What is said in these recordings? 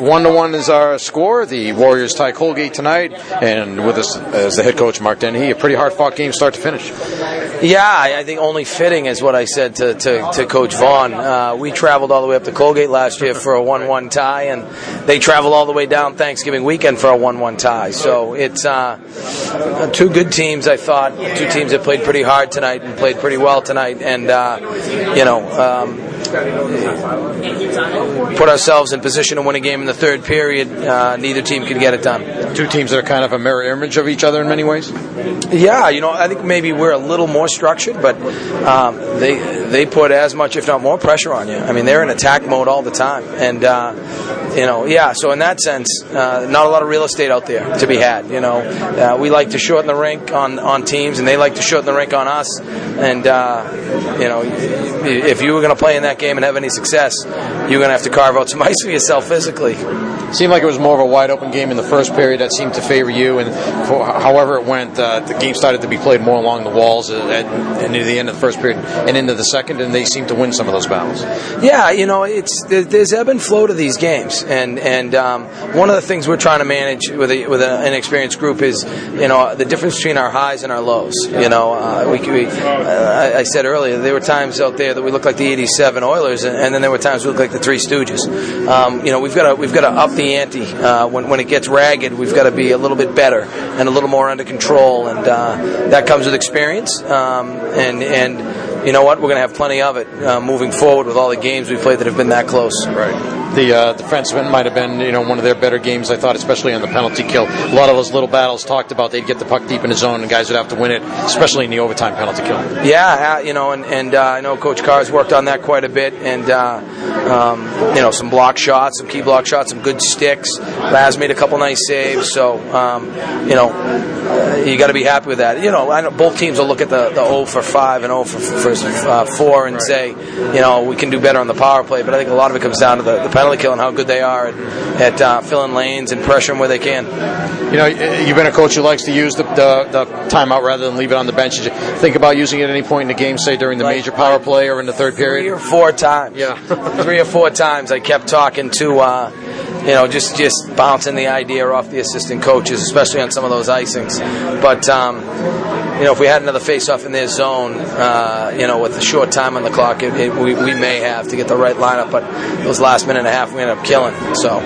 one to one is our score. The Warriors tie Colgate tonight, and with us as the head coach, Mark Dennehy. A pretty hard fought game, start to finish. Yeah, I think only fitting is what I said to, to, to Coach Vaughan. Uh, we traveled all the way up to Colgate last year for a one-one tie, and they traveled all the way down Thanksgiving weekend for a one-one tie. So it's uh, two good teams. I thought two teams that played pretty hard tonight and played pretty well tonight, and uh, you know. Um, put ourselves in position to win a game in the third period. Uh, neither team could get it done. Two teams that are kind of a mirror image of each other in many ways. Yeah, you know, I think maybe we're a little more structured, but um, they they put as much, if not more, pressure on you. I mean, they're in attack mode all the time, and uh, you know, yeah. So in that sense, uh, not a lot of real estate out there to be had. You know, uh, we like to shorten the rink on on teams, and they like to shorten the rink on us. And uh, you know, if you were going to play in that game and have any success, you're going to have to carve out some ice for yourself physically. Seemed like it was more of a wide open game in the first period that seemed to favor you, and for, however it went, uh, the game started to be played more along the walls at, at, near the end of the first period and into the second, and they seemed to win some of those battles. Yeah, you know, it's there's ebb and flow to these games, and and um, one of the things we're trying to manage with a, with a, an experienced group is you know the difference between our highs and our lows. You know, uh, we, we uh, I said earlier there were times out there that we looked like the '87 Oilers, and, and then there were times we looked like the Three Stooges. Um, you know, we've got to we've got to up the ante uh, when when it gets ragged. We've got to be a little bit better and a little more under control, and uh, that comes with experience. Um, and and you know what, we're going to have plenty of it uh, moving forward with all the games we played that have been that close. Right the uh, defensemen might have been you know one of their better games. I thought, especially on the penalty kill. A lot of those little battles talked about. They'd get the puck deep in the zone, and guys would have to win it, especially in the overtime penalty kill. Yeah, you know, and, and uh, I know Coach Carr's worked on that quite a bit, and uh, um, you know, some block shots, some key block shots, some good sticks. Laz made a couple nice saves, so um, you know, you got to be happy with that. You know, I know both teams will look at the, the 0 for 5 and 0 for, for uh, 4 and say, you know, we can do better on the power play, but I think a lot of it comes down to the, the penalty kill and how good they are at, at uh, filling lanes and pressuring where they can. You know, you've been a coach who likes to use the, the, the timeout rather than leave it on the bench. Did you think about using it at any point in the game, say during the like, major power play or in the third period? Three or four times. Yeah. three or four times I kept talking to, uh, you know, just, just bouncing the idea off the assistant coaches, especially on some of those icings. But, um, you know, if we had another face-off in their zone, uh, you know, with a short time on the clock, it, it, we, we may have to get the right lineup. But those last minute and a half, we ended up killing. So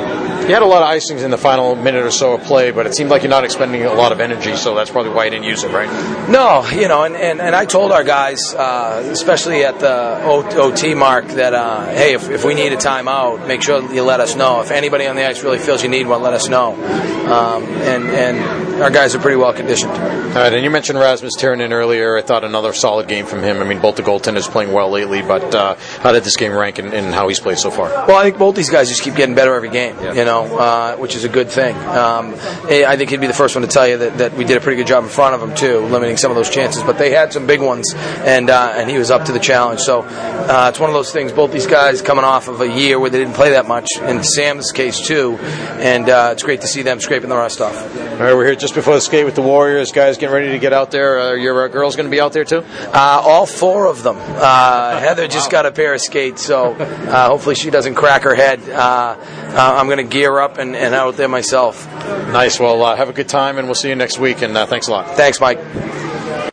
you had a lot of icings in the final minute or so of play, but it seemed like you're not expending a lot of energy, so that's probably why you didn't use it, right? No, you know, and, and, and I told our guys, uh, especially at the OT mark, that uh, hey, if, if we need a timeout, make sure you let us know. If anybody on the ice really feels you need one, let us know. Um, and and our guys are pretty well conditioned. All right, and you mentioned Rasmus Tirronen earlier. I thought another solid game from him. I mean, both the goaltenders playing well lately, but uh, how did this game rank in, in, how he's played so far? Well, I think both these guys just keep getting better every game. Yeah. You know uh, which is a good thing. Um, I think he'd be the first one to tell you that, that we did a pretty good job in front of him too, limiting some of those chances. But they had some big ones, and uh, and he was up to the challenge. So uh, it's one of those things. Both these guys coming off of a year where they didn't play that much, in Sam's case too, and uh, it's great to see them scraping the rust off. All right, we're here just before the skate with the Warriors. Guys, getting ready to get out there. Are your uh, girls going to be out there too? Uh, all four of them. Heather just wow. got a pair of skates, so hopefully she doesn't crack her head. I'm going to gear gear up and, and out there myself. Nice. Well, uh, have a good time, and we'll see you next week. And uh, thanks a lot. Thanks, Mike.